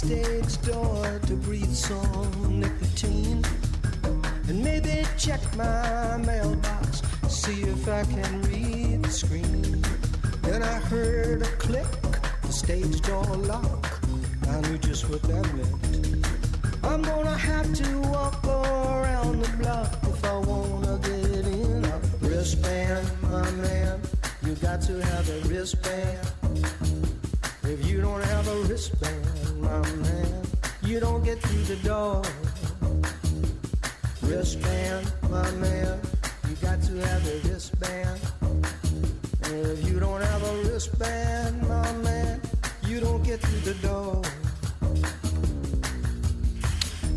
Backstage door to breathe some nicotine and maybe check my mailbox, see if I can read the screen. Then I heard a click, the stage door lock. I knew just what that meant. I'm gonna have to walk around the block if I wanna get in a wristband, my man. You got to have a wristband. If you don't have a wristband, my man, you don't get through the door. Wristband, my man, you got to have a wristband. And if you don't have a wristband, my man, you don't get through the door.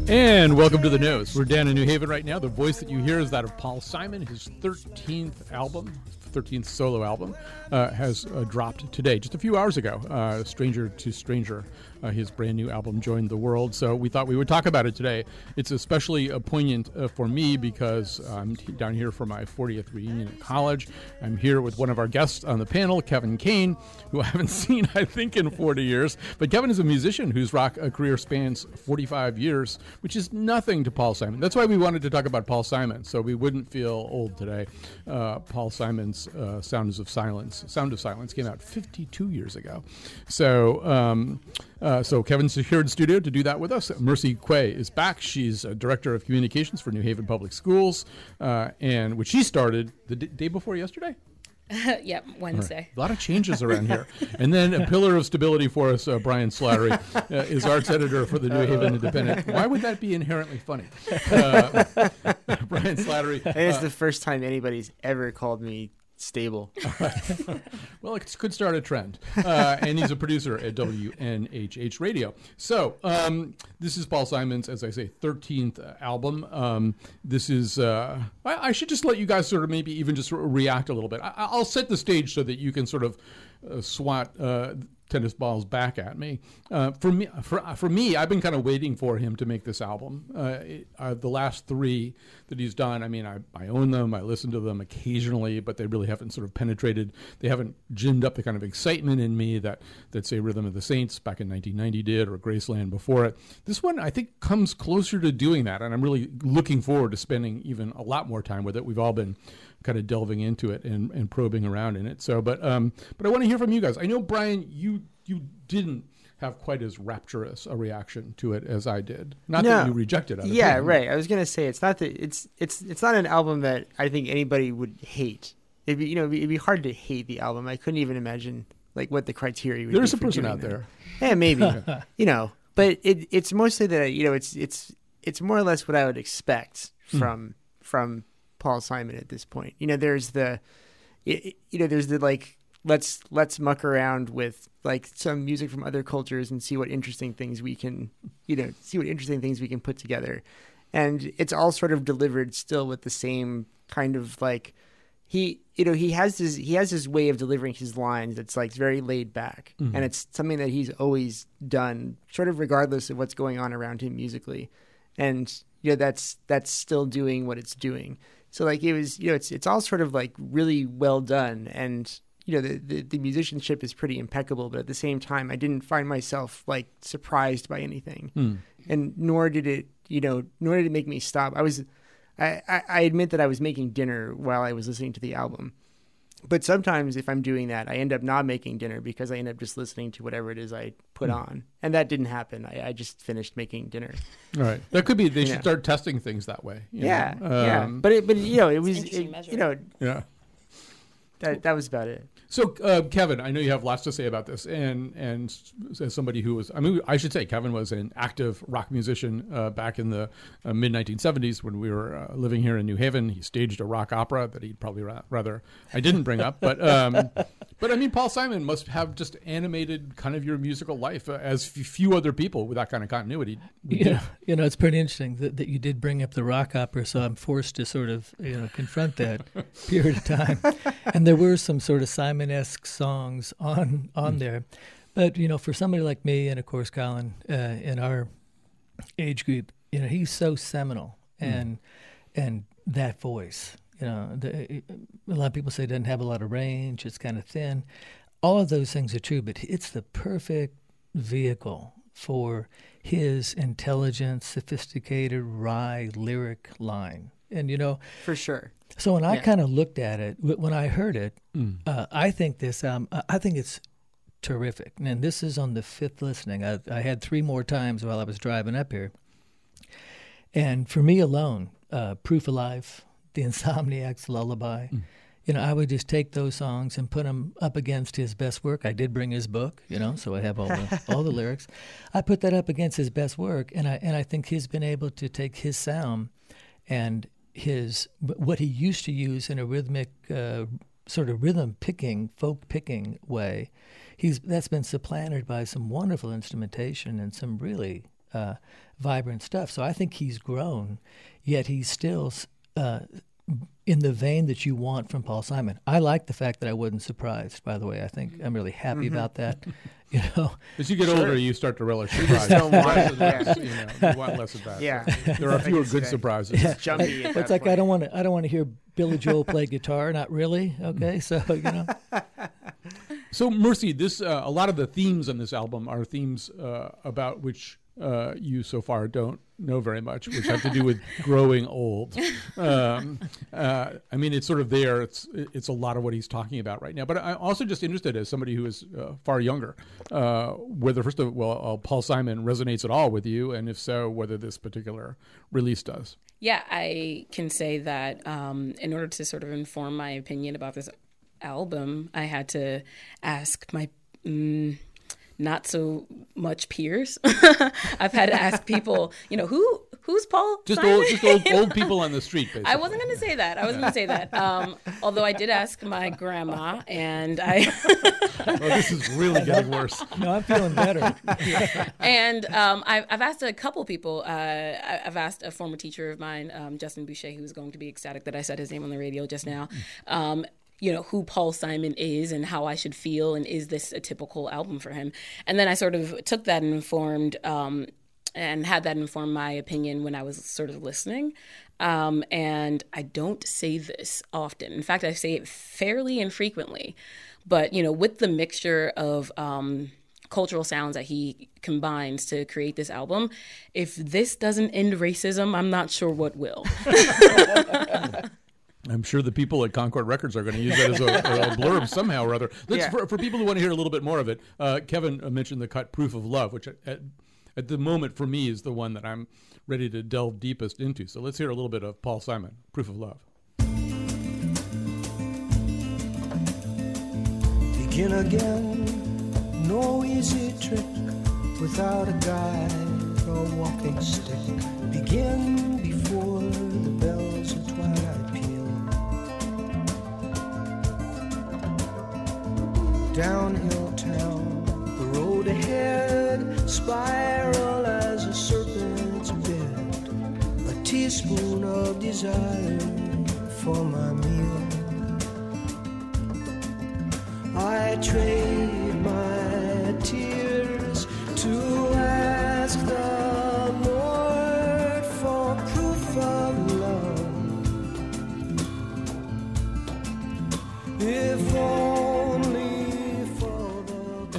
And welcome to the news. We're down in New Haven right now. The voice that you hear is that of Paul Simon. His 13th album, 13th solo album, uh, has uh, dropped today, just a few hours ago. Uh, Stranger to Stranger, his brand new album joined the world. So we thought we would talk about it today. It's especially poignant for me because I'm down here for my 40th reunion at college. I'm here with one of our guests on the panel, Kevin Kane, who I haven't seen, I think, in 40 years. But Kevin is a musician whose rock career spans 45 years, which is nothing to Paul Simon. That's why we wanted to talk about Paul Simon, so we wouldn't feel old today. Uh, Paul Simon's uh, Sounds of Silence, Sound of Silence, came out 52 years ago. So, um, uh, so Kevin's here in studio to do that with us. Mercy Quaye is back. She's a director of communications for New Haven Public Schools, uh, and which she started the d- day before yesterday. yep, Wednesday. A lot of changes around here. And then a pillar of stability for us, uh, Brian Slattery, uh, is arts editor for the New Haven Independent. Why would that be inherently funny? Uh, Brian Slattery. And it's the first time anybody's ever called me stable. Well, it could start a trend. Uh, and he's a producer at WNHH Radio. So, um, this is Paul Simon's, as I say, 13th album. Um, this is, uh, I, I should just let you guys sort of maybe even just react a little bit. I, I'll set the stage so that you can sort of uh, swat uh, tennis balls back at me. Uh, for me, for, for me, I've been kind of waiting for him to make this album. Uh, it, uh, the last three that he's done, I mean, I, I own them, I listen to them occasionally, but they really haven't sort of penetrated. They haven't ginned up the kind of excitement in me that that say Rhythm of the Saints back in 1990 did, or Graceland before it. This one, I think, comes closer to doing that, and I'm really looking forward to spending even a lot more time with it. We've all been kind of delving into it and, and probing around in it. So, but um, but I want to hear from you guys. I know Brian, you you didn't have quite as rapturous a reaction to it as I did. Not that you rejected it. yeah, right. I was gonna say it's not that it's it's it's not an album that I think anybody would hate. It'd be you know it'd be, it'd be hard to hate the album. I couldn't even imagine like what the criteria would There's a person out that. there. Yeah, maybe. you know, but it it's mostly that you know it's it's it's more or less what I would expect Hmm. from from Paul Simon at this point. You know, there's the you know there's the like let's let's muck around with like some music from other cultures and see what interesting things we can you know see what interesting things we can put together and it's all sort of delivered still with the same kind of like he you know he has his he has his way of delivering his lines that's like very laid back Mm-hmm. and it's something that he's always done sort of regardless of what's going on around him musically and you know that's that's still doing what it's doing so like it was you know it's it's all sort of like really well done and you know the, the the musicianship is pretty impeccable but at the same time i didn't find myself like surprised by anything Hmm. and nor did it you know nor did it make me stop i was I, I I admit that I was making dinner while I was listening to the album. But sometimes if I'm doing that, I end up not making dinner because I end up just listening to whatever it is I put Hmm. on. And that didn't happen. I, I just finished making dinner. All right. That could be. They should Yeah. start testing things that way. you Yeah. know? yeah. Um, But it, but you know, it was it- you know, yeah. that that was about it. So, uh, Kevin, I know you have lots to say about this, and and as somebody who was, I mean, I should say, Kevin was an active rock musician uh, back in the uh, mid 1970s when we were uh, living here in New Haven. He staged a rock opera that he'd probably ra- rather I didn't bring up, but um, But I mean, Paul Simon must have just animated kind of your musical life uh, as few other people with that kind of continuity. do. Yeah, you know, it's pretty interesting that, that you did bring up the rock opera, so I'm forced to sort of, you know, confront that period of time. And there were some sort of Simon-esque songs on on there, but you know, for somebody like me, and of course Colin, uh, in our age group, you know, he's so seminal, and and that voice, you know, the, a lot of people say it doesn't have a lot of range, it's kind of thin. All of those things are true, but it's the perfect vehicle for his intelligent, sophisticated, wry lyric line. And you know, for sure. so when I Yeah. kind of looked at it, when I heard it, uh, I think this, um, I- I think it's terrific. And this is on the fifth listening. I, I had three more times while I was driving up here. And for me alone, uh, Proof of Life, The Insomniac's Lullaby, you know, I would just take those songs and put them up against his best work. I did bring his book, you know, so I have all the all the lyrics. I put that up against his best work, and I and I think he's been able to take his sound and his what he used to use in a rhythmic uh, sort of rhythm picking, folk picking way. He's that's been supplanted by some wonderful instrumentation and some really uh, vibrant stuff. So I think he's grown, yet he's still uh, in the vein that you want from Paul Simon. I like the fact that I wasn't surprised. By the way, I think I'm really happy about that. You know, As you get older, you start to relish surprises. don't want Less it, and less, you, know, you want less of that. Yeah. There are Like fewer good said. surprises. It's jumpy. at it's that like I don't want to. I don't want to hear Billy Joel play guitar. Not really. Okay, so you know. So, Mercy, this uh, a lot of the themes on this album are themes uh, about which uh, you so far don't know very much, which have to do with growing old. Um, uh, I mean, it's sort of there. It's it's a lot of what he's talking about right now. But I'm also just interested as somebody who is uh, far younger, uh, whether first of well, uh, Paul Simon resonates at all with you, and if so, whether this particular release does. Yeah, I can say that um, in order to sort of inform my opinion about this album, I had to ask my mm, not so much peers. I've had to ask people, you know, who who's Paul? Just old, just old, old people on the street. Basically. I wasn't going to say that. I wasn't going to say that. Um, although I did ask my grandma, and I Oh, this is really getting worse. No, I'm feeling better. and um, I've, I've asked a couple people. Uh, I- I've asked a former teacher of mine, um, Justin Boucher, who's going to be ecstatic that I said his name on the radio just now. You know who Paul Simon is and how I should feel, and is this a typical album for him? And then I sort of took that and informed um, and had that inform my opinion when I was sort of listening. Um, and I don't say this often. In fact, I say it fairly infrequently. But you know, with the mixture of um, cultural sounds that he combines to create this album, if this doesn't end racism, I'm not sure what will. I'm sure the people at Concord Records are going to use that as a, a blurb somehow or other. Let's, Yeah. for, for people who want to hear a little bit more of it, uh, Kevin mentioned the cut "Proof of Love," which at, at the moment for me is the one that I'm ready to delve deepest into. So let's hear a little bit of Paul Simon, "Proof of Love." Begin again, no easy trick without a guide or walking stick. Begin before the bells of twilight Downhill town, the road ahead, spiral as a serpent's bed. A teaspoon of desire for my meal. I trade my tears to ask the Lord for proof of love. If the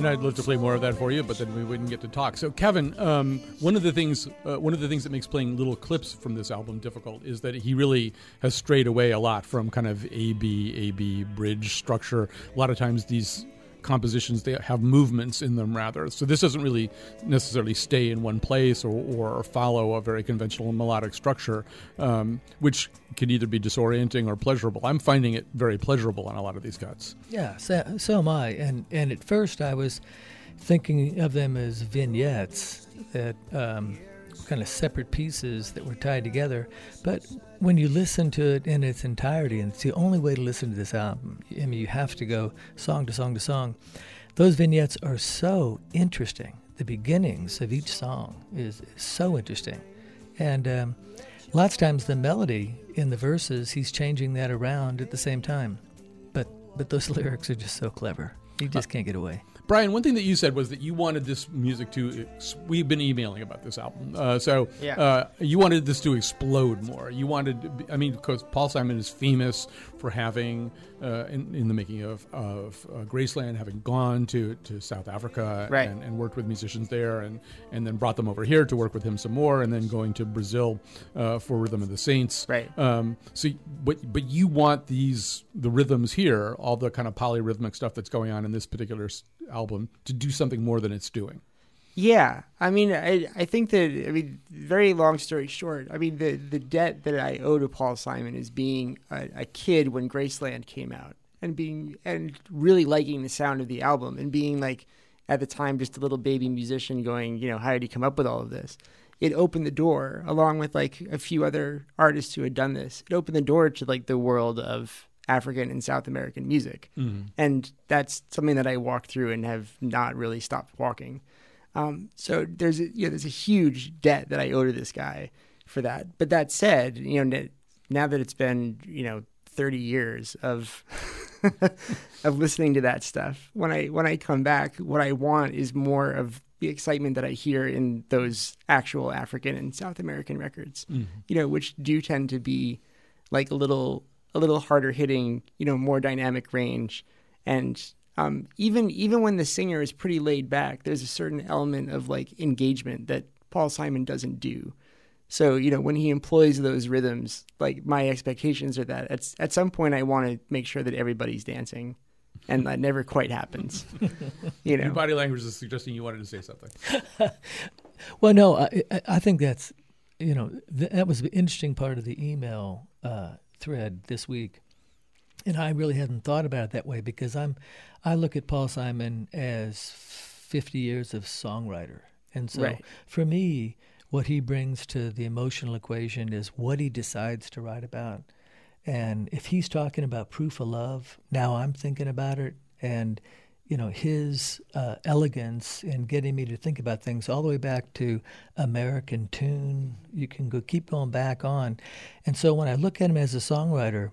And I'd love to play more of that for you, but then we wouldn't get to talk. So, Kevin, um, one of the things, uh, one of the things that makes playing little clips from this album difficult is that he really has strayed away a lot from kind of A B A B bridge structure. A lot of times these compositions they have movements in them rather. So this doesn't really necessarily stay in one place or, or follow a very conventional melodic structure, um, which can either be disorienting or pleasurable. I'm finding it very pleasurable on a lot of these cuts. Yeah, so, so am I. And and at first I was thinking of them as vignettes that um, kind of separate pieces that were tied together. But when you listen to it in its entirety, and it's the only way to listen to this album, I mean, you have to go song to song to song. Those vignettes are so interesting. The beginnings of each song is, is so interesting. And um, lots of times the melody in the verses, he's changing that around at the same time. But, but those lyrics are just so clever. You just can't get away. Brian, one thing that you said was that you wanted this music to. We've been emailing about this album, uh, so Yeah. uh, you wanted this to explode more. You wanted, I mean, because Paul Simon is famous for having, uh, in, in the making of of uh, Graceland, having gone to, to South Africa Right. and, and worked with musicians there, and and then brought them over here to work with him some more, and then going to Brazil uh, for Rhythm of the Saints. Right. Um, so, but but you want these the rhythms here, all the kind of polyrhythmic stuff that's going on in this particular album, to do something more than it's doing. Yeah, I mean, I I think that I mean, very long story short, I mean, the the debt that I owe to Paul Simon is being a, a kid when Graceland came out, and being and really liking the sound of the album, and being like at the time just a little baby musician, going, you know, how did he come up with all of this? It opened the door, along with like a few other artists who had done this. It opened the door to like the world of African and South American music, mm-hmm. and that's something that I walked through and have not really stopped walking. Um, so there's a, you know, there's a huge debt that I owe to this guy for that. But that said, you know, now that it's been you know 30 years of of listening to that stuff, when I when I come back, what I want is more of the excitement that I hear in those actual African and South American records. You know, which do tend to be like a little a little harder hitting, you know, more dynamic range, and um, even even when the singer is pretty laid back, there's a certain element of like engagement that Paul Simon doesn't do. So you know, when he employs those rhythms, like my expectations are that at at some point I want to make sure that everybody's dancing, and that never quite happens. you know, Your body language is suggesting you wanted to say something. Well, no, I, I- I think that's, you know, th- that was the interesting part of the email uh, thread this week. And I really hadn't thought about it that way because I'm, I look at Paul Simon as 50 years of songwriter. And so Right. for me, what he brings to the emotional equation is what he decides to write about. And if he's talking about proof of love, now I'm thinking about it. And, you know, his uh, elegance in getting me to think about things all the way back to American Tune, you can go keep going back on. And so when I look at him as a songwriter,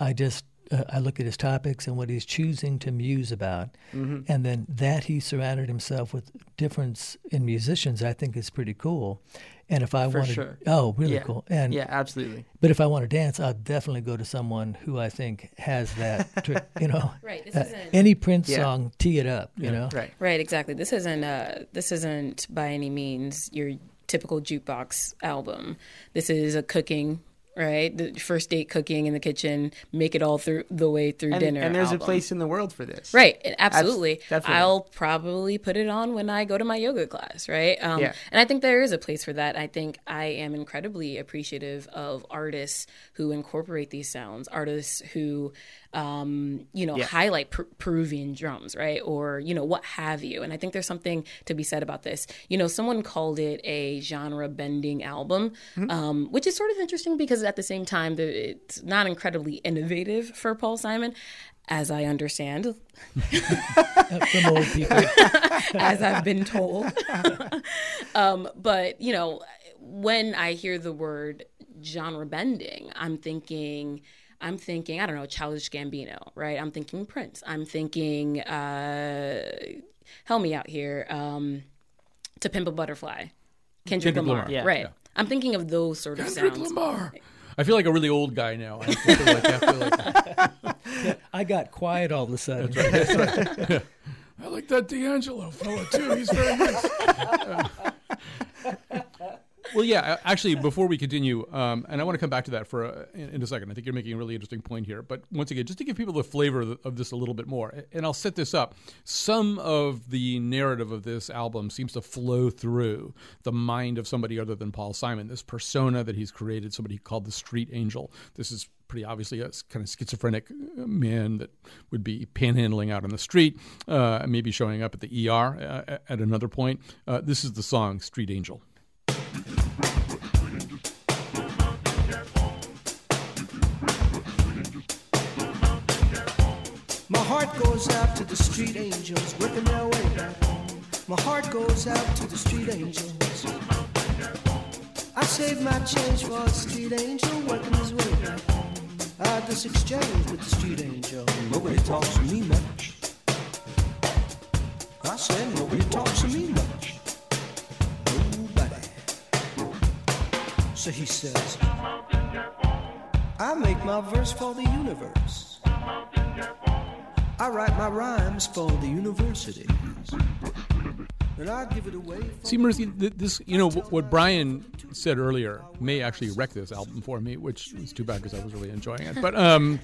I just uh, I look at his topics and what he's choosing to muse about, and then that he surrounded himself with difference in musicians. I think is pretty cool. And if I For wanted, sure. oh, really Yeah. cool. And yeah, absolutely. but if I want to dance, I'll definitely go to someone who I think has that. trick, you know, Right, this Uh, isn't- any Prince Yeah. song, tee it up. You know, Right. Right, exactly. This isn't uh this isn't by any means your typical jukebox album. This is a cooking, right? The first date cooking in the kitchen, make it all through the way through And, dinner. and there's album. a place in the world for this. Right, absolutely. definitely. I'll probably put it on when I go to my yoga class, right? Um, Yeah. And I think there is a place for that. I think I am incredibly appreciative of artists who incorporate these sounds, artists who, um, you know, Yeah. highlight per- Peruvian drums, right? Or, you know, what have you. And I think there's something to be said about this. You know, someone called it a genre bending album, Mm-hmm. um, which is sort of interesting because at the same time, it's not incredibly innovative for Paul Simon. As I understand, from old people. as I've been told. um, but you know, when I hear the word genre bending, I'm thinking. I'm thinking, I don't know, Childish Gambino, right? I'm thinking Prince. I'm thinking, uh, help me out here, um, To Pimp a Butterfly, Kendrick, Kendrick Lamar, Lamar, yeah. right? Yeah. I'm thinking of those sort of Kendrick sounds. Lamar. I feel like a really old guy now. I like, I like I got quiet all of a sudden. I like that D'Angelo fella too. He's very nice. well, yeah. Actually, before we continue, um, and I want to come back to that for a, in, a second. I think you're making a really interesting point here. But once again, just to give people the flavor of, of this a little bit more, and I'll set this up. Some of the narrative of this album seems to flow through the mind of somebody other than Paul Simon. This persona that he's created, somebody called the Street Angel. This is pretty obviously a kind of schizophrenic uh, man that would be panhandling out on the street, uh, maybe showing up at the ER uh, at another point. Uh, this is the song Street Angel. Goes out to the street angels working their way back home. My heart goes out to the street angels. I saved my change for a street angel working his way back home. I had this exchange with the street angel. Nobody talks to me much. I said nobody talks to me much. Nobody. So he says, I make my verse for the universe. I write my rhymes for the university. See, Mercy, this, you know, what Brian said earlier may actually wreck this album for me, which is too bad because I was really enjoying it. But, um,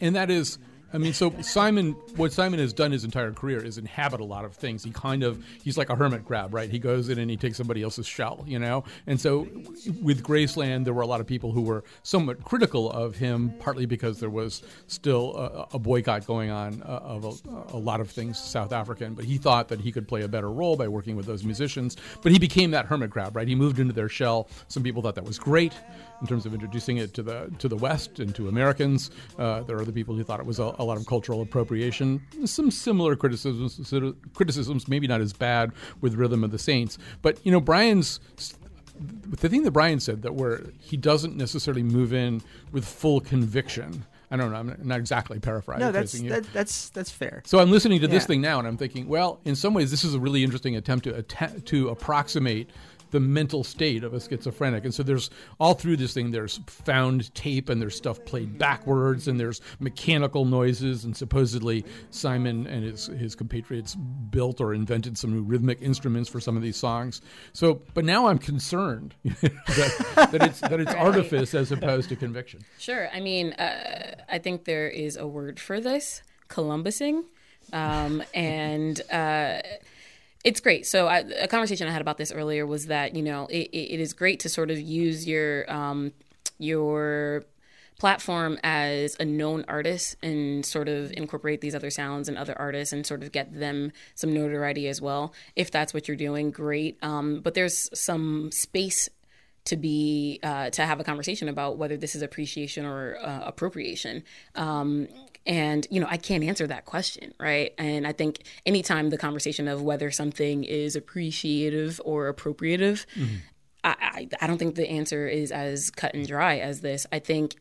and that is, I mean, so Simon, what Simon has done his entire career is inhabit a lot of things. He kind of, he's like a hermit crab, right? He goes in and he takes somebody else's shell, you know? And so with Graceland, there were a lot of people who were somewhat critical of him, partly because there was still a, a boycott going on uh, of a, a lot of things South African, but he thought that he could play a better role by working with those musicians. But he became that hermit crab, right? He moved into their shell. Some people thought that was great in terms of introducing it to the to the West and to Americans. Uh, there are other people who thought it was a, a lot of cultural appropriation. Some similar criticisms, sort of criticisms, maybe not as bad with Rhythm of the Saints. But you know, Brian's the thing that Brian said that where he doesn't necessarily move in with full conviction. I don't know. I'm not exactly paraphrasing. No, that's you. that, that's that's fair. So I'm listening to this thing now, and I'm thinking, well, in some ways, this is a really interesting attempt to att- to approximate the mental state of a schizophrenic. And so there's all through this thing, there's found tape, and there's stuff played backwards, and there's mechanical noises, and supposedly Simon and his his compatriots built or invented some new rhythmic instruments for some of these songs. So, but now I'm concerned that, that it's that it's artifice as opposed to conviction. Sure. I mean, uh, I think there is a word for this, Columbusing. Um, and uh, it's great. So, I, a conversation I had about this earlier was that, you know, it, it is great to sort of use your, um, your platform as a known artist and sort of incorporate these other sounds and other artists and sort of get them some notoriety as well. If that's what you're doing, great. Um, but there's some space to be uh, to have a conversation about whether this is appreciation or uh, appropriation. Um, and you know, I can't answer that question, right? And I think anytime the conversation of whether something is appreciative or appropriative, I, I, I don't think the answer is as cut and dry as this. I think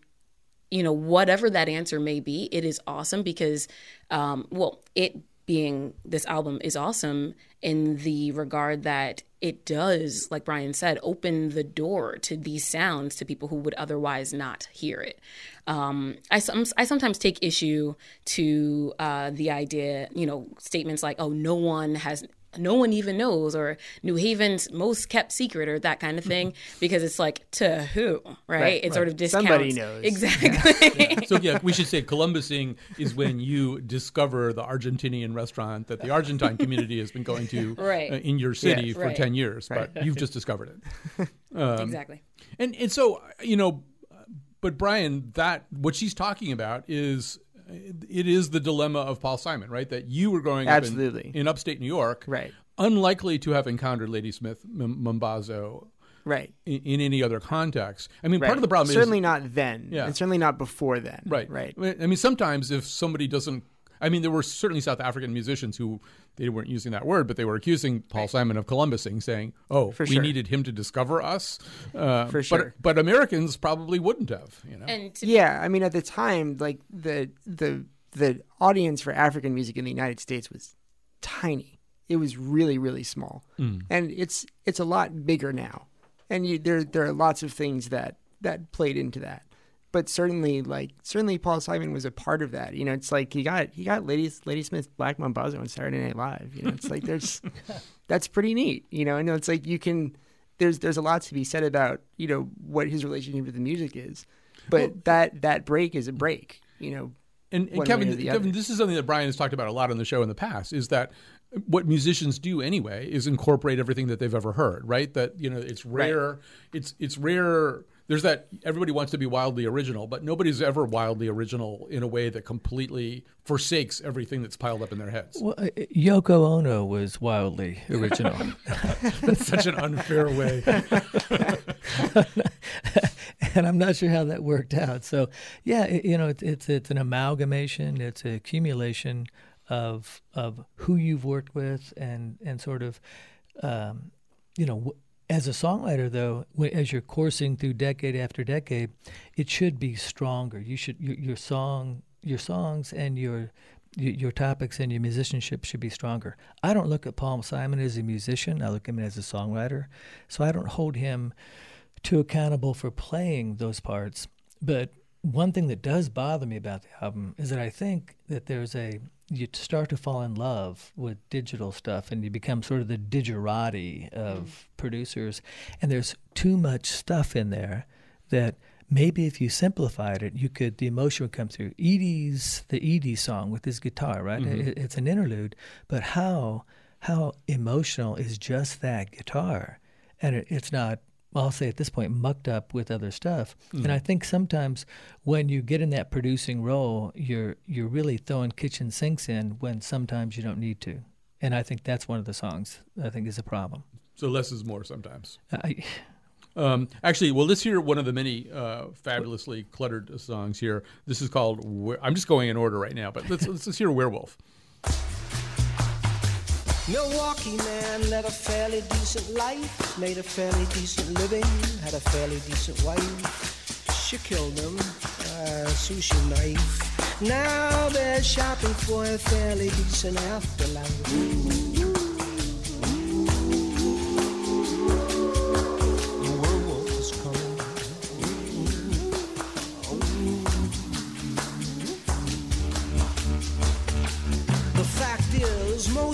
you know, whatever that answer may be, it is awesome because, um, well, it being this album is awesome in the regard that it does, like Brian said, open the door to these sounds to people who would otherwise not hear it. Um, I, some, I sometimes take issue to uh, the idea, you know, statements like, oh, no one has no one even knows or New Haven's most kept secret or that kind of thing because it's like to who right, Right, it sort of discounts Somebody knows. exactly So yeah, we should say Columbusing is when you discover the Argentinian restaurant that the Argentine community has been going to Right. uh, in your city Yeah. for Right. ten years, but you've just discovered it. exactly And and so you know, but Brian, that what she's talking about is it is the dilemma of Paul Simon, right? That you were growing up Absolutely. in, in upstate New York, Right. Unlikely to have encountered Ladysmith M- Mambazo Right. in, in any other context. I mean, Right. part of the problem certainly is not then, Yeah. and certainly not before then. Right. Right. I mean, sometimes if somebody doesn't, I mean, there were certainly South African musicians who they weren't using that word, but they were accusing Paul Simon of Columbusing, saying, "Oh, For we sure. needed him to discover us." Uh, For but- sure. But, Americans probably wouldn't have. You know. and to Yeah, I mean, at the time, like the the the audience for African music in the United States was tiny. It was really, really small, and it's it's a lot bigger now. And you, there there are lots of things that that played into that. But certainly, like certainly, Paul Simon was a part of that. You know, it's like he got he got Lady Lady Smith's Black Mambazo on Saturday Night Live. You know, it's like there's that's pretty neat. You know, and it's like you can there's there's a lot to be said about you know what his relationship with the music is, but that that break is a break. You know, And, and Kevin, way or the Kevin, other. this is something that Brian has talked about a lot on the show in the past. Is that what musicians do anyway? Is incorporate everything that they've ever heard, right? That you know, it's rare. It's it's rare. There's that everybody wants to be wildly original, but nobody's ever wildly original in a way that completely forsakes everything that's piled up in their heads. Well, uh, Yoko Ono was wildly original. That's such an unfair way. and I'm not sure how that worked out. So, yeah, it, you know, it's it's it's an amalgamation, it's an accumulation of of who you've worked with and and sort of um, you know as a songwriter though as you're coursing through decade after decade it should be stronger you should your, your song your songs and your your topics and your musicianship should be stronger. I don't look at Paul Simon as a musician. I look at him as a songwriter. So I don't hold him too accountable for playing those parts. But one thing that does bother me about the album is that I think that there's a you start to fall in love with digital stuff and you become sort of the digerati of mm. producers and there's too much stuff in there that maybe if you simplified it you could the emotion would come through edie's the edie song with his guitar right mm-hmm. it, it's an interlude but how how emotional is just that guitar and it, it's not I'll say at this point, mucked up with other stuff. Mm. And I think sometimes when you get in that producing role, you're you're really throwing kitchen sinks in when sometimes you don't need to. And I think that's one of the songs I think is a problem. So less is more sometimes. I, um, actually, well, let's hear one of the many uh, fabulously cluttered songs here. This is called. I'm just going in order right now, but let's let's, let's hear "Werewolf." Milwaukee man led a fairly decent life, made a fairly decent living, had a fairly decent wife. She killed him, a sushi knife. Now they're shopping for a fairly decent afterlife.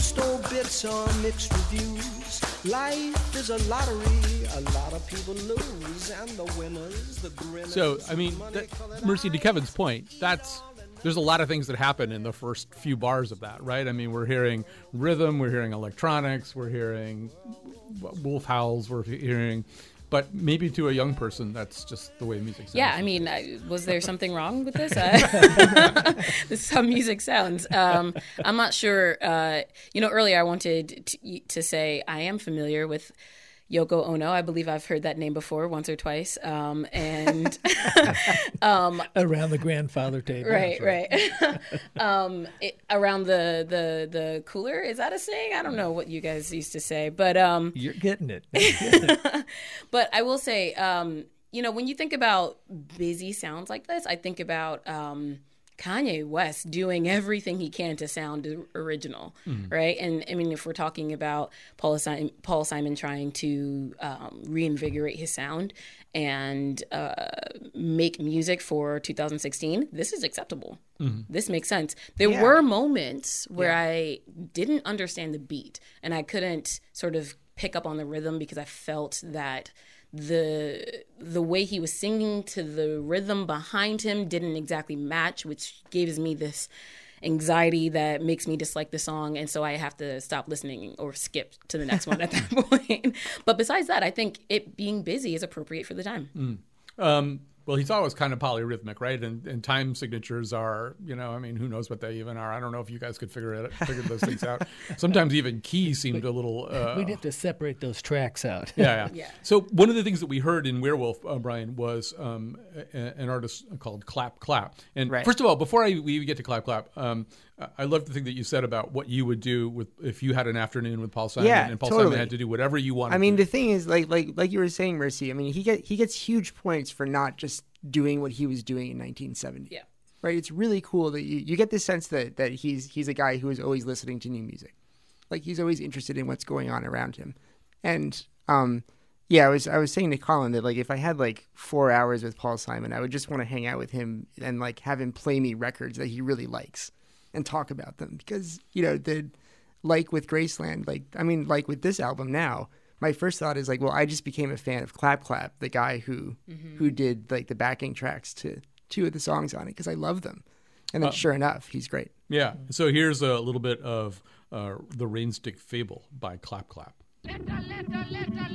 It's all mixed reviews. Life is a lottery. A lot of people lose, and the winners, the grinners. So, I mean, that, Mercy, to Kevin's point, that's there's a lot of things that happen in the first few bars of that, right? I mean, we're hearing rhythm, we're hearing electronics, we're hearing wolf howls, we're hearing but maybe to a young person, that's just the way music sounds. Yeah, I mean, was there something wrong with this? Uh, this is how music sounds. Um, I'm not sure. Uh, you know, earlier I wanted to, to say I am familiar with Yoko Ono. I believe I've heard that name before once or twice. Um, and um, around the grandfather table, right, right. um, it, around the the the cooler. Is that a saying? I don't know what you guys used to say, but um, you're getting it. You're getting it. but I will say, um, you know, when you think about busy sounds like this, I think about. Kanye West doing everything he can to sound original, mm-hmm. right? And I mean, if we're talking about Paul Simon, Paul Simon trying to um, reinvigorate his sound and uh, make music for 2016, this is acceptable. Mm-hmm. This makes sense. There yeah. were moments where yeah. I didn't understand the beat and I couldn't sort of pick up on the rhythm because I felt that the the way he was singing to the rhythm behind him didn't exactly match, which gives me this anxiety that makes me dislike the song and so I have to stop listening or skip to the next one at that point. But besides that, I think it being busy is appropriate for the time. Mm. Um, well, he's always kind of polyrhythmic, right? And, and time signatures are, you know, I mean, who knows what they even are? I don't know if you guys could figure it, figure those things out. Sometimes even keys seemed a little. Uh, We'd have to separate those tracks out. yeah, yeah, yeah. So one of the things that we heard in Werewolf, uh, Brian, was um, a, an artist called Clap Clap. And right. first of all, before I, we get to Clap Clap, um, I love the thing that you said about what you would do with if you had an afternoon with Paul Simon yeah, and Paul totally. Simon had to do whatever you wanted. I mean, the thing is, like, like, like you were saying, Mercy. I mean, he get he gets huge points for not just doing what he was doing in 1970. Yeah. Right. It's really cool that you, you get this sense that that he's he's a guy who is always listening to new music, like he's always interested in what's going on around him, and um, yeah, I was I was saying to Colin that like if I had like four hours with Paul Simon, I would just want to hang out with him and like have him play me records that he really likes and talk about them because you know the like with Graceland, like I mean like with this album now my first thought is like, well, I just became a fan of Clap Clap, the guy who mm-hmm. who did like the backing tracks to two of the songs on it because I love them. And then, uh, sure enough, he's great. Yeah. So here's a little bit of uh, the Rainstick Fable by Clap Clap. Letter, letter, letter,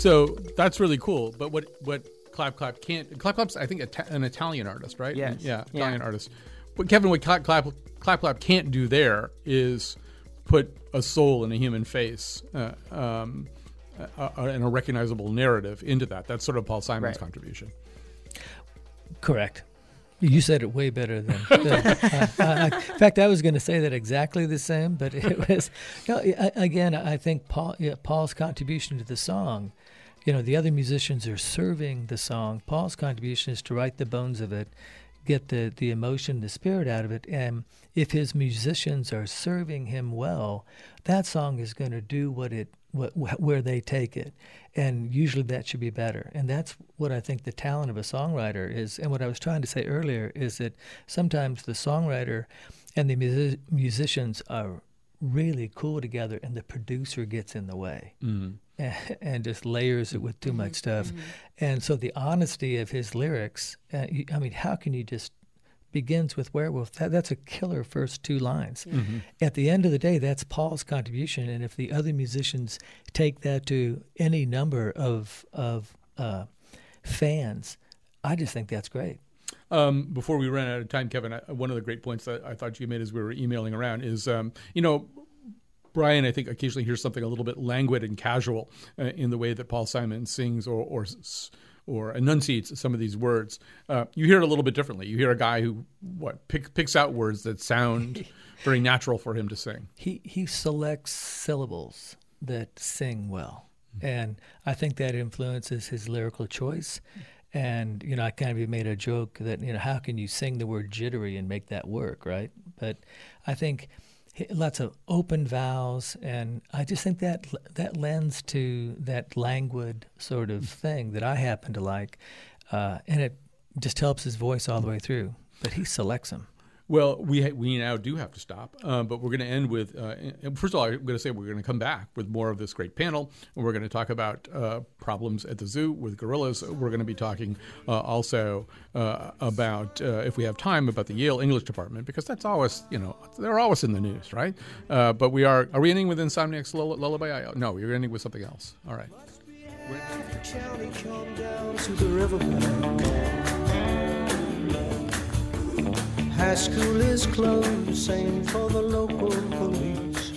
So that's really cool. But what what Clap Clap can't Clap Clap's I think an Italian artist, right? Yes. Yeah, Yeah. Italian artist. But Kevin, what Clap Clap Clap Clap can't do there is put a soul in a human face. Uh, um, uh, uh, and a recognizable narrative into that. That's sort of Paul Simon's Right. contribution. Correct. You said it way better than. than I, I, in fact, I was going to say that exactly the same, but it was. You know, again, I think Paul, yeah, Paul's contribution to the song. You know, the other musicians are serving the song. Paul's contribution is to write the bones of it, get the the emotion, the spirit out of it, and if his musicians are serving him well, that song is going to do what it what, where they take it, and usually that should be better. And that's what I think the talent of a songwriter is. And what I was trying to say earlier is that sometimes the songwriter and the music- musicians are really cool together, and the producer gets in the way and, and just layers it with too much stuff. And so the honesty of his lyrics, uh, you- I mean, how can you just begins with werewolf? That, that's a killer first two lines. At the end of the day that's paul's contribution. And if the other musicians take that to any number of of uh, fans i just think that's great Um, before we run out of time, Kevin, I, one of the great points that I thought you made as we were emailing around is, um, you know, Brian, I think occasionally hears something a little bit languid and casual uh, in the way that Paul Simon sings or or or enunciates some of these words. Uh, you hear it a little bit differently. You hear a guy who what pick, picks out words that sound very natural for him to sing. he he selects syllables that sing well, and I think that influences his lyrical choice. And you know, I kind of made a joke that you know, how can you sing the word jittery and make that work, right? But I think lots of open vowels, and I just think that that lends to that languid sort of thing that I happen to like, uh, and it just helps his voice all the way through. But he selects them. Well, we ha- we now do have to stop, uh, but we're going to end with. Uh, first of all, I'm going to say we're going to come back with more of this great panel, and we're going to talk about uh, problems at the zoo with gorillas. We're going to be talking uh, also uh, about, uh, if we have time, about the Yale English department because that's always, you know, they're always in the news, right? But we are. Are we ending with Insomniac's lull- lullaby? No, we're ending with something else. All right. High school is closed, same for the local police.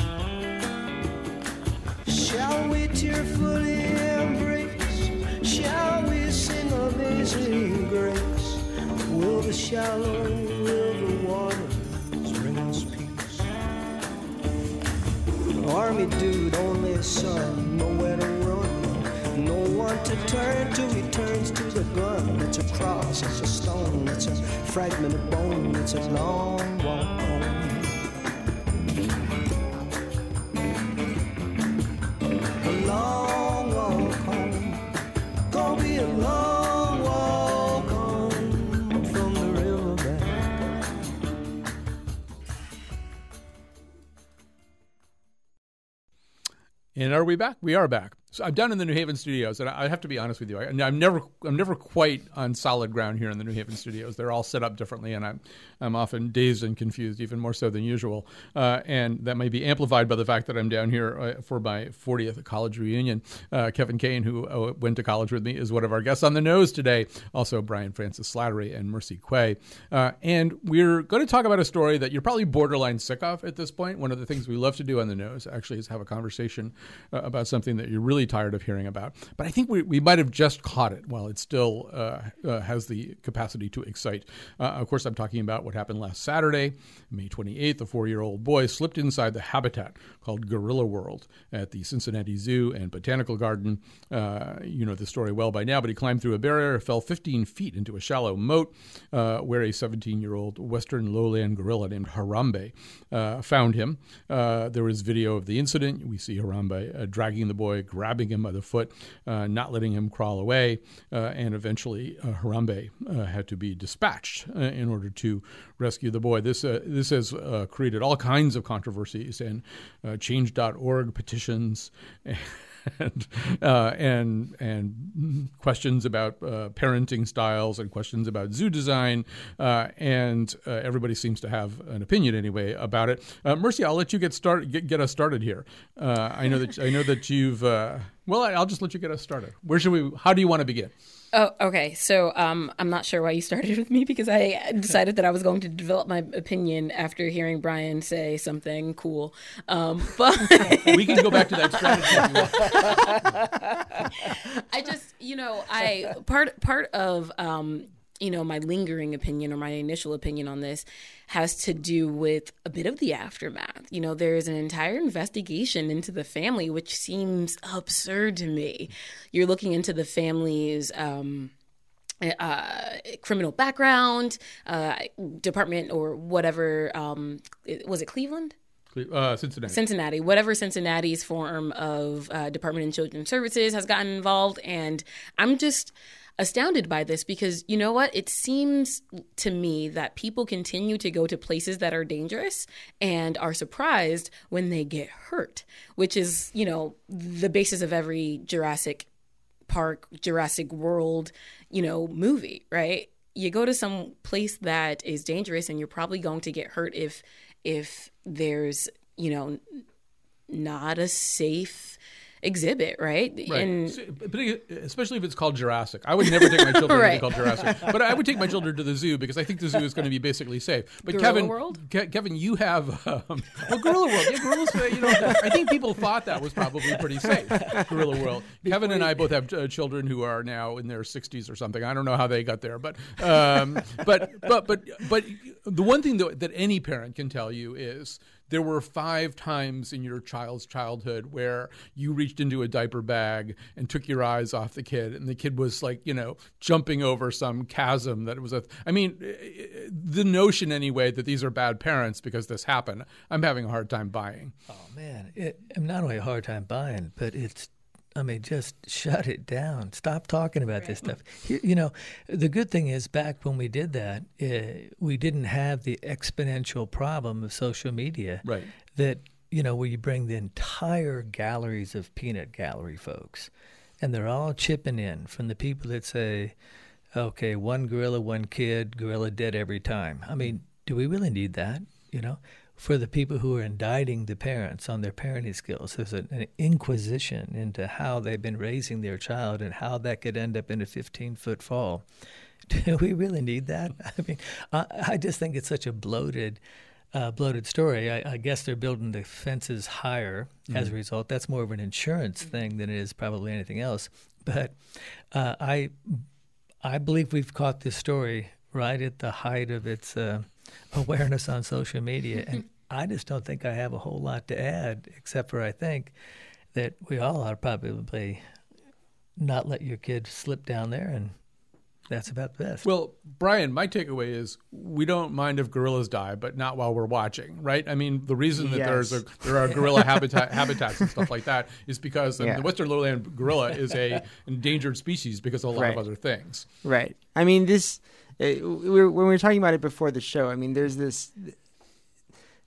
Shall we tearfully embrace? Shall we sing amazing grace? Will the shallow river waters bring us peace? Army dude, only a son, nowhere to run. No one to turn to, he turns to the gun. It's a cross, it's a stone, it's a fragment of bone, it's a long walk home. A long walk home, gonna be a long walk home from the riverbank. And are we back? We are back. So I'm down in the New Haven studios, and I have to be honest with you. I, I'm never, I'm never quite on solid ground here in the New Haven studios. They're all set up differently, and I'm, I'm often dazed and confused, even more so than usual. Uh, and that may be amplified by the fact that I'm down here uh, for my 40th college reunion. Uh, Kevin Kane, who uh, went to college with me, is one of our guests on the nose today. Also, Brian Francis Slattery and Mercy Quaye. Uh, and we're going to talk about a story that you're probably borderline sick of at this point. One of the things we love to do on the nose actually is have a conversation uh, about something that you're really tired of hearing about. But I think we, we might have just caught it while it still uh, uh, has the capacity to excite. Uh, of course, I'm talking about what happened last Saturday, May 28th. A four year old boy slipped inside the habitat called Gorilla World at the Cincinnati Zoo and Botanical Garden. Uh, you know the story well by now, but he climbed through a barrier, fell 15 feet into a shallow moat uh, where a 17 year old Western lowland gorilla named Harambe uh, found him. There was video of the incident. We see Harambe dragging the boy, grabbing him by the foot, uh, not letting him crawl away, uh, and eventually uh, Harambe had to be dispatched in order to rescue the boy. This this has created all kinds of controversies and Change.org petitions. And uh, and and questions about uh, parenting styles and questions about zoo design, uh, and uh, everybody seems to have an opinion anyway about it. Uh, Mercy, I'll let you get start get, get us started here. Uh, I know that I know that you've Well, I'll just let you get us started. Where should we? How do you want to begin? Oh, okay. So um, I'm not sure why you started with me because I decided that I was going to develop my opinion after hearing Brian say something cool. Um, but We can go back to that strategy. if you want. I just, you know, I part part of um, you know, my lingering opinion or my initial opinion on this has to do with a bit of the aftermath. You know, there is an entire investigation into the family, which seems absurd to me. You're looking into the family's um, uh, criminal background, uh, department, or whatever. Um, was it Cleveland? Uh, Cincinnati. Cincinnati, whatever Cincinnati's form of uh, Department of Children's Services has gotten involved. And I'm just astounded by this because you know what? It seems to me that people continue to go to places that are dangerous and are surprised when they get hurt, which is, you know, the basis of every Jurassic Park, Jurassic World, you know, movie, right? You go to some place that is dangerous and you're probably going to get hurt if if there's, you know, not a safe exhibit, right? Right. And but especially if it's called Jurassic. I would never take my children to Right. be called Jurassic, but I would take my children to the zoo because I think the zoo is going to be basically safe. But Gorilla Kevin, World? Ke- Kevin, you have um, well, Gorilla World. Yeah, Gorillas. You know, I think people thought that was probably pretty safe. Gorilla World. Kevin and I both have uh, children who are now in their 60s or something. I don't know how they got there, but um, but but but but the one thing that, that any parent can tell you is there were five times in your child's childhood where you reached into a diaper bag and took your eyes off the kid and the kid was like you know jumping over some chasm that was a i mean eh, the notion anyway that these are bad parents because this happened i'm having a hard time buying Oh man, it, I'm not only a hard time buying, but it's. I mean, just shut it down. Stop talking about this stuff. You, you know, the good thing is, back when we did that, uh, we didn't have the exponential problem of social media. Right. That you know, where you bring the entire galleries of peanut gallery folks, and they're all chipping in from the people that say, "Okay, one gorilla, one kid, gorilla dead every time." I mean, do we really need that? You know, for the people who are indicting the parents on their parenting skills, there's an, an inquisition into how they've been raising their child and how that could end up in a 15 foot fall. Do we really need that? I mean, I, I just think it's such a bloated, uh, bloated story. I, I guess they're building the fences higher as a result. That's more of an insurance thing than it is probably anything else. But uh, I, I believe we've caught this story right at the height of its uh, awareness on social media, and I just don't think I have a whole lot to add, except for I think that we all ought to probably not let your kid slip down there, and that's about the best. Well, Brian, my takeaway is we don't mind if gorillas die, but not while we're watching, right? I mean, the reason that there's a, there are gorilla habitat habitats and stuff like that is because um, Yeah. the western lowland gorilla is a endangered species because of a lot of other things. Right. I mean, this. Uh, we were, when we were talking about it before the show, I mean, there's this.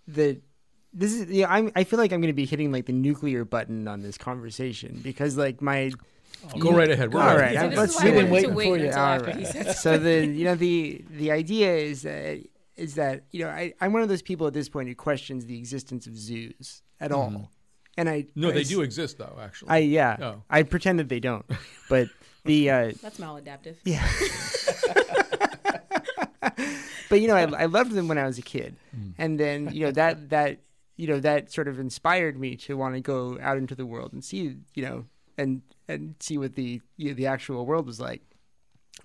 The. This is. Yeah, I'm, I feel like I'm going to be hitting like the nuclear button on this conversation because like my. Go right ahead. We're All ready. right. So let's is why see I waiting wait for you. until All after right. he said so the you know the the idea is that is that you know I, I'm one of those people at this point who questions the existence of zoos at all, and I No, I they do exist though. Actually, I yeah Oh. I pretend that they don't, but the uh, That's maladaptive. yeah. but you know, I, I loved them when I was a kid, mm. and then you know that that you know that sort of inspired me to want to go out into the world and see you know and and see what the you know, the actual world was like,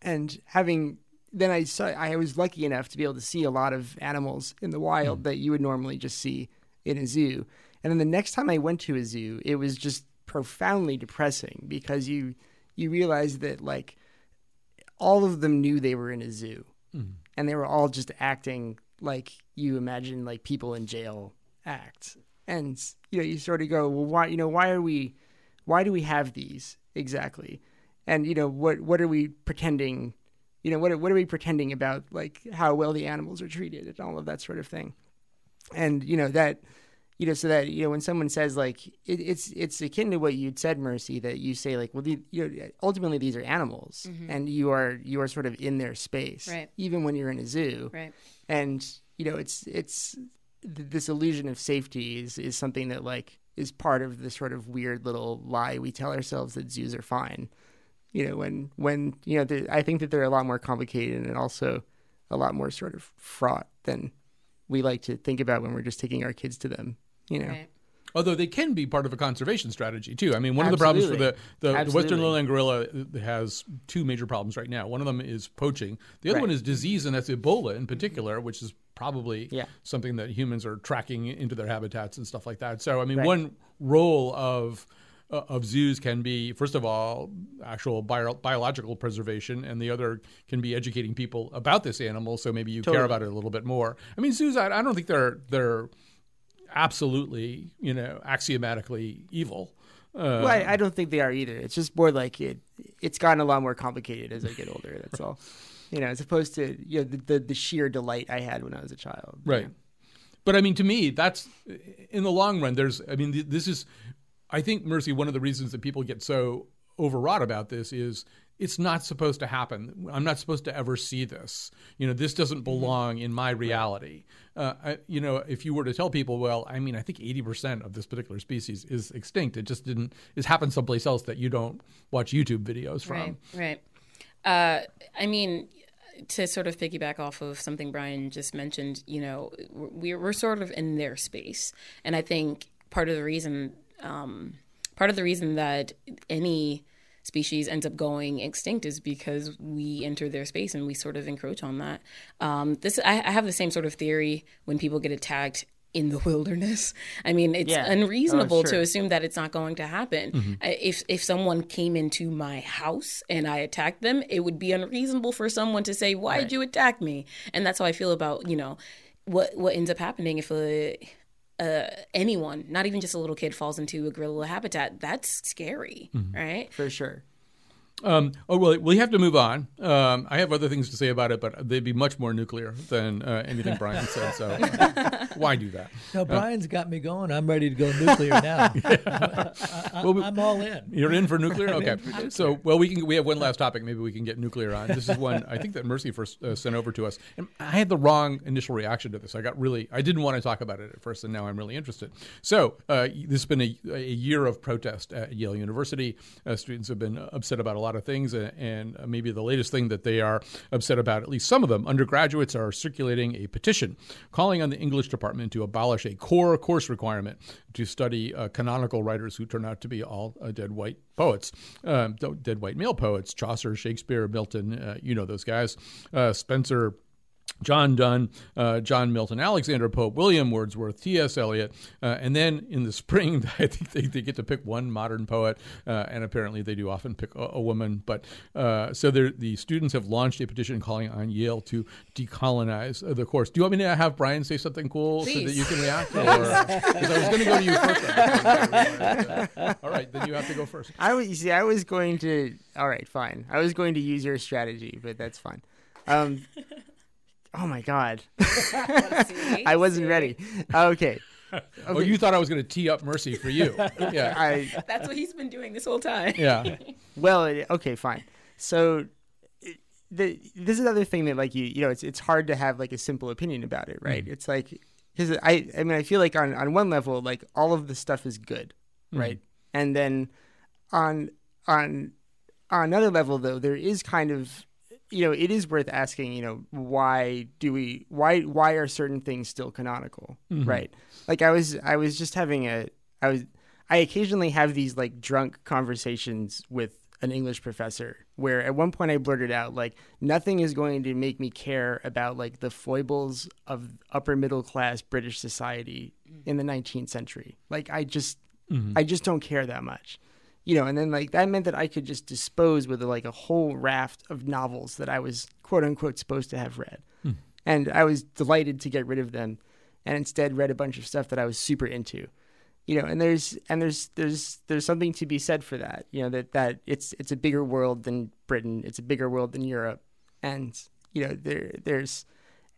and having then I saw I was lucky enough to be able to see a lot of animals in the wild mm. that you would normally just see in a zoo, and then the next time I went to a zoo, it was just profoundly depressing because you you realize that like all of them knew they were in a zoo Mm. and they were all just acting like you imagine like people in jail act. And you know you sort of go well why you know why are we why do we have these exactly? And you know what what are we pretending you know what what are we pretending about like how well the animals are treated and all of that sort of thing. And you know that you know so that you know when someone says like it, it's it's akin to what you'd said mercy that you say like well the, you know ultimately these are animals mm-hmm. and you are you are sort of in their space Right. even when you're in a zoo Right. and you know it's it's th- this illusion of safety is is something that like is part of the sort of weird little lie we tell ourselves that zoos are fine. You know, when when you know, I think that they're a lot more complicated and also a lot more sort of fraught than we like to think about when we're just taking our kids to them. You know, Right. Although they can be part of a conservation strategy too. I mean, one of the problems for the, the, the western lowland gorilla has two major problems right now. One of them is poaching. The other Right. one is disease, and that's Ebola in particular, which is probably Yeah. something that humans are tracking into their habitats and stuff like that. So, I mean, Right. one role of uh, of zoos can be, first of all, actual bio- biological preservation, and the other can be educating people about this animal, so maybe you care about it a little bit more. I mean, zoos, I, I don't think they're they're absolutely, you know, axiomatically evil. Uh, well, I, I don't think they are either. It's just more like it. It's gotten a lot more complicated as I get older. That's all. You know, as opposed to you know the, the, the sheer delight I had when I was a child. you right. know. But I mean, to me, that's in the long run. There's, I mean, th- this is, I think, Mercy. One of the reasons that people get so overwrought about this is it's not supposed to happen. I'm not supposed to ever see this. You know, this doesn't belong in my reality. Uh, I, you know, if you were to tell people, well, I mean, I think 80% of this particular species is extinct. It just didn't. It's happened someplace else that you don't watch YouTube videos from. Right, right. Uh, I mean, to sort of piggyback off of something Brian just mentioned, you know, we're we're sort of in their space, and I think part of the reason, um, part of the reason that any species ends up going extinct is because we enter their space and we sort of encroach on that. Um, this I, I have the same sort of theory when people get attacked in the wilderness. I mean, it's Yeah. unreasonable Oh, to assume that it's not going to happen. I- If if someone came into my house and I attacked them, it would be unreasonable for someone to say, "Why did you attack me?" And that's how I feel about you know what what ends up happening if a uh, anyone, not even just a little kid, falls into a gorilla habitat. That's scary, right? for sure. Um, oh well, we have to move on. Um, I have other things to say about it, but they'd be much more nuclear than uh, anything Brian said. So why do that? No, Brian's got me going. I'm ready to go nuclear now. I, Well, we- am all in. You're in for nuclear. Okay. So well, we can. We have one last topic. Maybe we can get nuclear on. This is one I think that Mercy first uh, sent over to us, and I had the wrong initial reaction to this. I got really. I didn't want to talk about it at first, and now I'm really interested. So uh, this has been a, a year of protest at Yale University. Uh, students have been upset about a lot of things, and, and uh, maybe the latest thing that they are upset about, at least some of them, undergraduates are circulating a petition calling on the English department to abolish a core course requirement to study uh, canonical writers who turn out to be all uh, dead white poets, um, dead white male poets, Chaucer, Shakespeare, Milton, uh, you know those guys, uh, Spenser. John Donne, uh, John Milton, Alexander Pope, William Wordsworth, T.S. Eliot, uh, and then in the spring, I think they, they get to pick one modern poet, uh, and apparently they do often pick a, a woman. But uh, so the students have launched a petition calling on Yale to decolonize uh, the course. Do you want me to have Brian say something cool so that you can react? Because I was going to go to you first. All right, then you have to go first. I was you see. I was going to. All right, fine. I was going to use your strategy, but that's fine. Um, oh my god, I wasn't ready. Okay. Oh, you thought I was going to tee up Mercy for you? Yeah, I That's what he's been doing this whole time. yeah. well, okay, fine. So the, this is another thing that like you you know it's it's hard to have like a simple opinion about it, right? Mm-hmm. It's like because I I mean I feel like on on one level like all of the stuff is good, mm-hmm. right? And then on on on another level though there is kind of you know it is worth asking you know why do we why why are certain things still canonical mm-hmm. right? Like i was i was just having a i was i occasionally have these like drunk conversations with an english professor where at one point i blurted out like nothing is going to make me care about like the foibles of upper middle class british society mm. in the 19th century. Like i just mm-hmm. i just don't care that much you know, and then like that meant that I could just dispose with like a whole raft of novels that I was quote unquote supposed to have read. Hmm. And I was delighted to get rid of them and instead read a bunch of stuff that I was super into. You know, and there's and there's there's there's something to be said for that. You know, that that it's it's a bigger world than Britain, it's a bigger world than Europe. And you know, there there's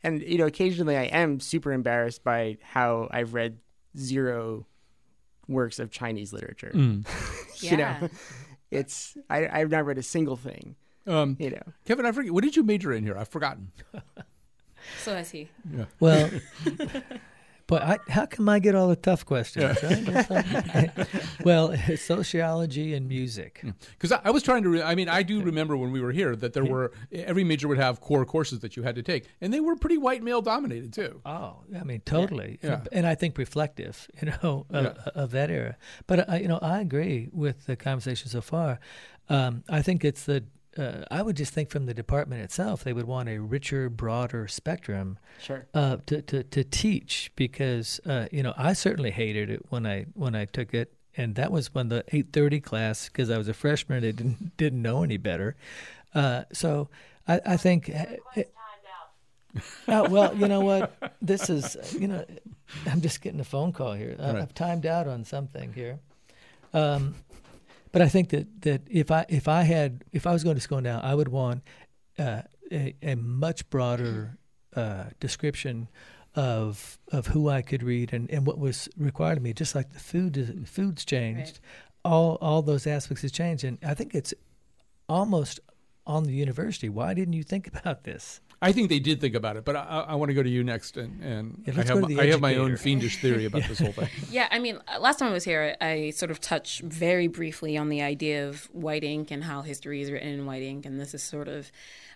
and you know, occasionally I am super embarrassed by how I've read zero works of Chinese literature you Yeah. know it's I, i've not read a single thing Um, you know Kevin, I forget. What did you major in here? I've forgotten. So has he. Well, Boy, I, how come I get all the tough questions? Right? Well, sociology and music. Because I, I was trying to, re- I mean, I do remember when we were here that there were every major would have core courses that you had to take, and they were pretty white male dominated too. Oh, I mean, totally. Yeah. And I think reflective, you know, of, Yeah. of that era. But I, you know, I agree with the conversation so far. Um, I think it's the. Uh, I would just think from the department itself, they would want a richer, broader spectrum Sure. uh, to, to to teach because uh, you know I certainly hated it when I when I took it, and that was when the eight thirty class because I was a freshman and didn't didn't know any better. Uh, so I, I think. Oh, well, you know what? This is, you know, I'm just getting a phone call here. I, Right. I've timed out on something here. Um, but I think that, that if I if I had if I was going to school now, I would want uh, a, a much broader uh, description of of who I could read and, and what was required of me. Just like the food is, food's changed, all all those aspects has changed, and I think it's almost on the university. Why didn't you think about this? I think they did think about it, but I, I, I want to go to you next, and, and Yeah, I have my, I have my own fiendish theory about this whole thing. Yeah, I mean, uh, last time I was here, I sort of touched very briefly on the idea of white ink and how history is written in white ink, and this is sort of,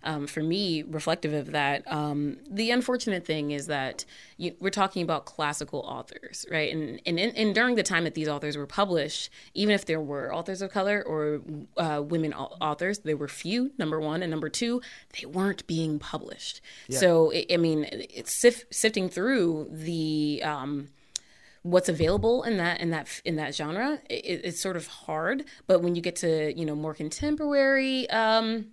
um, for me, reflective of that. Um, the unfortunate thing is that you, we're talking about classical authors, right? And, and and during the time that these authors were published, even if there were authors of color or uh, women authors, there were few. Number one, and number two, they weren't being published. So, I I mean, it's sif- sifting through the. Um, what's available in that in that in that genre it, it's sort of hard but when you get to you know more contemporary um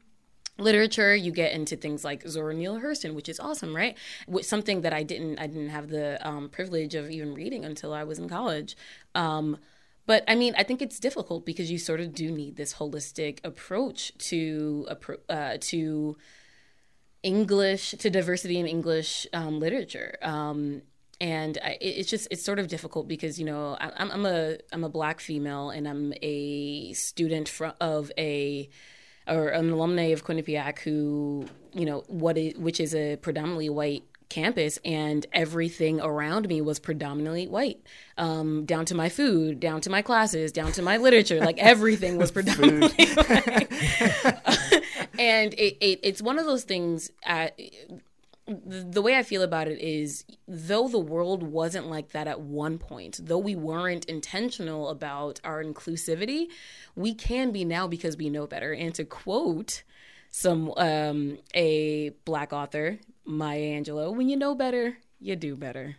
literature you get into things like Zora Neale Hurston which is awesome right which something that I didn't I didn't have the um, privilege of even reading until I was in college um but I mean, I think it's difficult because you sort of do need this holistic approach to uh, to English to diversity in English um, literature. Um, and I, it's just it's sort of difficult because you know I'm I'm a I'm a black female and I'm a student fro- of a or an alumni of Quinnipiac who you know what is, which is a predominantly white campus and everything around me was predominantly white. Um, down to my food down to my classes down to my literature like everything was predominantly white. And it, it, it's one of those things uh, the way I feel about it is though the world wasn't like that at one point, though we weren't intentional about our inclusivity, we can be now because we know better. And to quote some um, a black author, Maya Angelou, when you know better, you do better.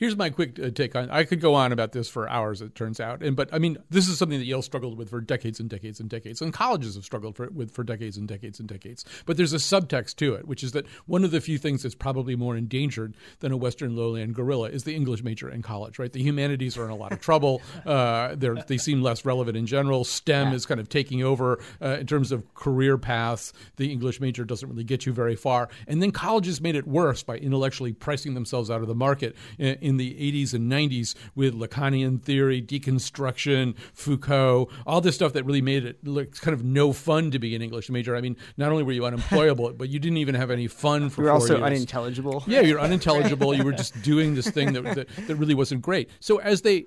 Here's my quick uh, take on. I could go on about this for hours. It turns out, and but I mean, this is something that Yale struggled with for decades and decades and decades, and colleges have struggled for, with for decades and decades and decades. But there's a subtext to it, which is that one of the few things that's probably more endangered than a Western lowland gorilla is the English major in college. Right, the humanities are in a lot of trouble. Uh, they're, they seem less relevant in general. STEM is kind of taking over uh, in terms of career paths. The English major doesn't really get you very far, and then colleges made it worse by intellectually pricing themselves out of the market in, in the 80s and 90s with Lacanian theory, deconstruction, Foucault, all this stuff that really made it look kind of no fun to be an English major. I mean, not only were you unemployable, but you didn't even have any fun for four also years. unintelligible. Yeah, you're unintelligible. you were just doing this thing that, that, that really wasn't great. So as they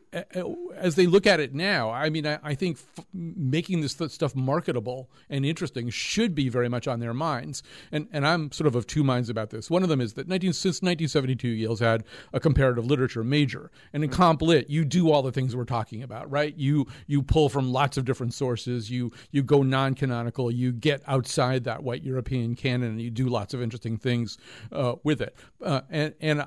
as they look at it now, I mean, I, I think f- making this th- stuff marketable and interesting should be very much on their minds. And and I'm sort of of two minds about this. One of them is that 19, since 1972, Yale's had a comparative literature major, and in comp lit, you do all the things we're talking about, right? You you pull from lots of different sources. You you go non-canonical. You get outside that white European canon, and you do lots of interesting things uh, with it. Uh, and and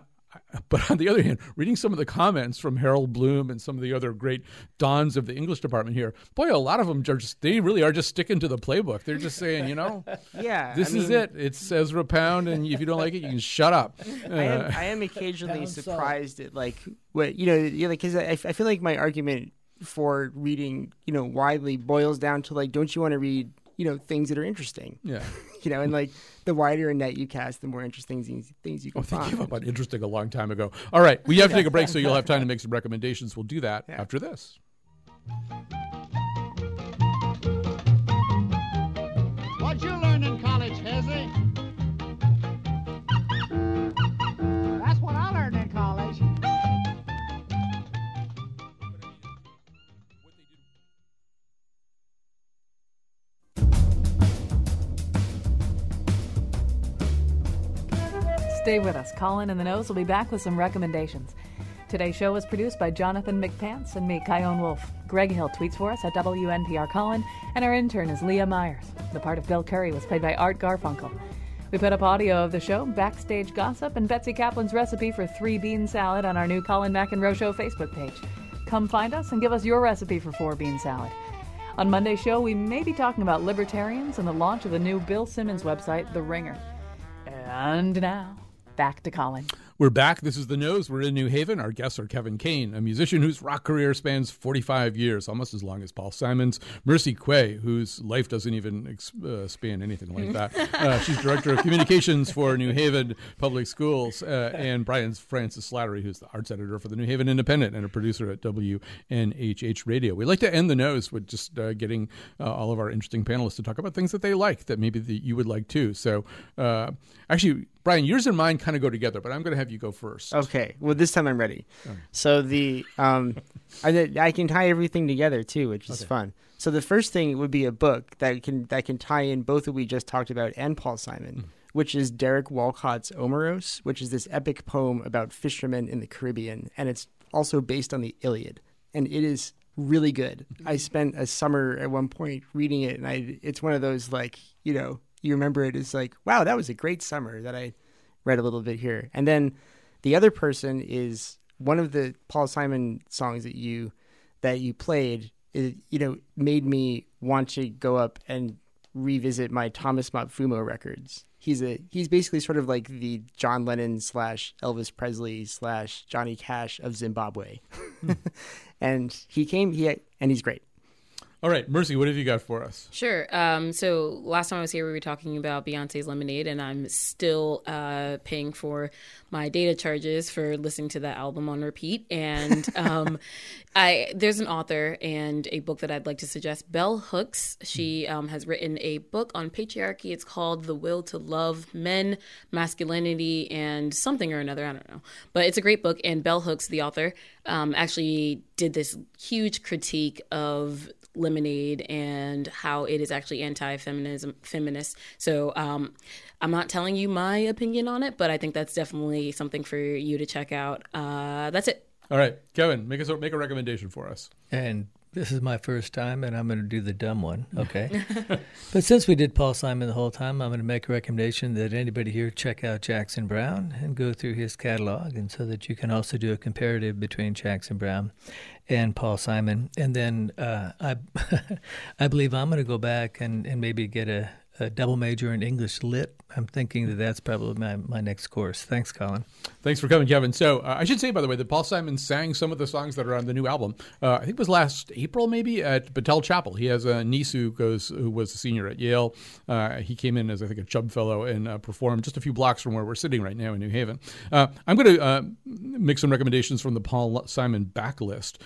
but on the other hand, reading some of the comments from Harold Bloom and some of the other great dons of the English department here, boy, a lot of them are just they really are just sticking to the playbook. They're just saying, you know, Yeah, this I is mean, it. It's Ezra Pound, and if you don't like it, you can shut up. I am, Uh, I am occasionally surprised at like what you know, you know, because I, I feel like my argument for reading, you know, widely boils down to like, don't you want to read, you know, things that are interesting, yeah. you know, and like the wider a net you cast, the more interesting things, things you can oh, I think find. gave up on interesting a long time ago. All right, we have to take a break, so you'll have time to make some recommendations. We'll do that after this. Stay with us. Colin and the Nose will be back with some recommendations. Today's show was produced by Jonathan McPants and me, Chion Wolf. Greg Hill tweets for us at WNPR Colin, and our intern is Leah Myers. The part of Bill Curry was played by Art Garfunkel. We put up audio of the show, backstage gossip, and Betsy Kaplan's recipe for three bean salad on our new Colin McEnroe Show Facebook page. Come find us and give us your recipe for four bean salad. On Monday's show, we may be talking about libertarians and the launch of the new Bill Simmons website, The Ringer. And now, back to Colin. We're back. This is The Nose. We're in New Haven. Our guests are Kevin Kane, a musician whose rock career spans 45 years, almost as long as Paul Simon's. Mercy Quaye, whose life doesn't even ex- uh, span anything like that. Uh, she's Director of Communications for New Haven Public Schools. Uh, and Brian Francis Slattery, who's the arts editor for the New Haven Independent and a producer at WNHH Radio. We like to end The Nose with just uh, getting uh, all of our interesting panelists to talk about things that they like that maybe the, you would like too. So, uh, actually, Brian, yours and mine kind of go together, but I'm going to have you go first. Okay. Well, this time I'm ready. So the um, I, I can tie everything together too, which is fun. So the first thing would be a book that can that can tie in both that we just talked about and Paul Simon, which is Derek Walcott's Omeros, which is this epic poem about fishermen in the Caribbean, and it's also based on the Iliad, and it is really good. I spent a summer at one point reading it, and I it's one of those like you know you remember it as like wow that was a great summer that I read a little bit here, and then the other person is one of the Paul Simon songs that you that you played. It, you know, made me want to go up and revisit my Thomas Mapfumo records. He's a he's basically sort of like the John Lennon slash Elvis Presley slash Johnny Cash of Zimbabwe, hmm. and he came he and he's great. All right, Mercy, what have you got for us? Sure. Um, so last time I was here, we were talking about Beyonce's Lemonade, and I'm still uh, paying for my data charges for listening to that album on repeat. And um, I there's an author and a book that I'd like to suggest. Bell Hooks. She um, has written a book on patriarchy. It's called The Will to Love Men, Masculinity, and something or another. I don't know, but it's a great book. And Bell Hooks, the author, um, actually did this huge critique of lemonade and how it is actually anti-feminism feminist. So um, i'm not telling you my opinion on it but i think that's definitely something for you to check out. Uh, that's it. All right, Kevin, make us make a recommendation for us. And this is my first time, and I'm going to do the dumb one. Okay. but since we did Paul Simon the whole time, I'm going to make a recommendation that anybody here check out Jackson Browne and go through his catalog, and so that you can also do a comparative between Jackson Browne and Paul Simon. And then uh, I, I believe I'm going to go back and, and maybe get a, a double major in English Lit. I'm thinking that that's probably my, my next course. Thanks, Colin. Thanks for coming, Kevin. So uh, I should say, by the way, that Paul Simon sang some of the songs that are on the new album. Uh, I think it was last April, maybe at Battelle Chapel. He has a niece who goes, who was a senior at Yale. Uh, he came in as I think a Chubb Fellow and uh, performed just a few blocks from where we're sitting right now in New Haven. Uh, I'm going to uh, make some recommendations from the Paul Simon backlist.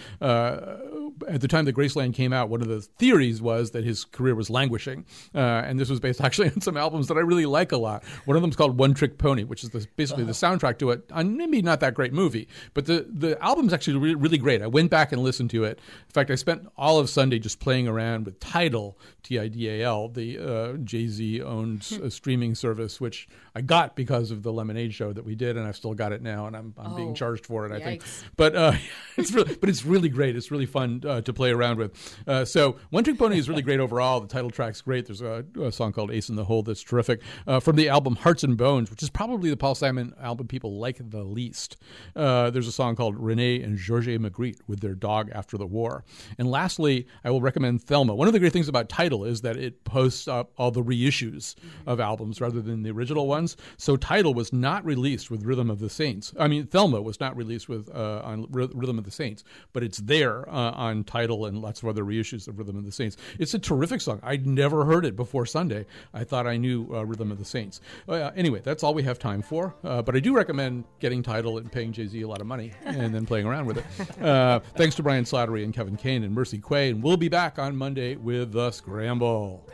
Uh, at the time that Graceland came out, one of the theories was that his career was languishing, uh, and this was based actually on some albums that I really like a lot. One of them is called One Trick Pony, which is the, basically the soundtrack to it. Uh, maybe not that great movie, but the the album's actually re- really great. I went back and listened to it. In fact, I spent all of Sunday just playing around with Tidal, T I D A L, the uh, Jay Z owned uh, streaming service, which I got because of the Lemonade show that we did, and I've still got it now, and I'm I'm being Oh, charged for it. I think, but uh, it's really, but it's really great. It's really fun uh, to play around with. Uh, so One Trick Pony is really great overall. The title track's great. There's a, a song called Ace in the Hole that's terrific uh, from the album Hearts and Bones, which is probably the Paul Simon album people like the least. Uh, there's a song called Renee and Georges Magritte with their dog after the war. And lastly, I will recommend Thelma. One of the great things about Tidal is that it posts up all the reissues of albums rather than the original ones. So Tidal was not released with Rhythm of the Saints. I mean, Thelma was not released with uh, on Ry- Rhythm of the Saints, but it's there uh, and Tidal and lots of other reissues of Rhythm of the Saints. It's a terrific song. I'd never heard it before Sunday. I thought I knew uh, Rhythm of the Saints. Uh, anyway, that's all we have time for. Uh, but I do recommend getting Tidal and paying Jay Z a lot of money and then playing around with it. Uh, thanks to Brian Slattery and Kevin Kane and Mercy Quaye. And we'll be back on Monday with The Scramble.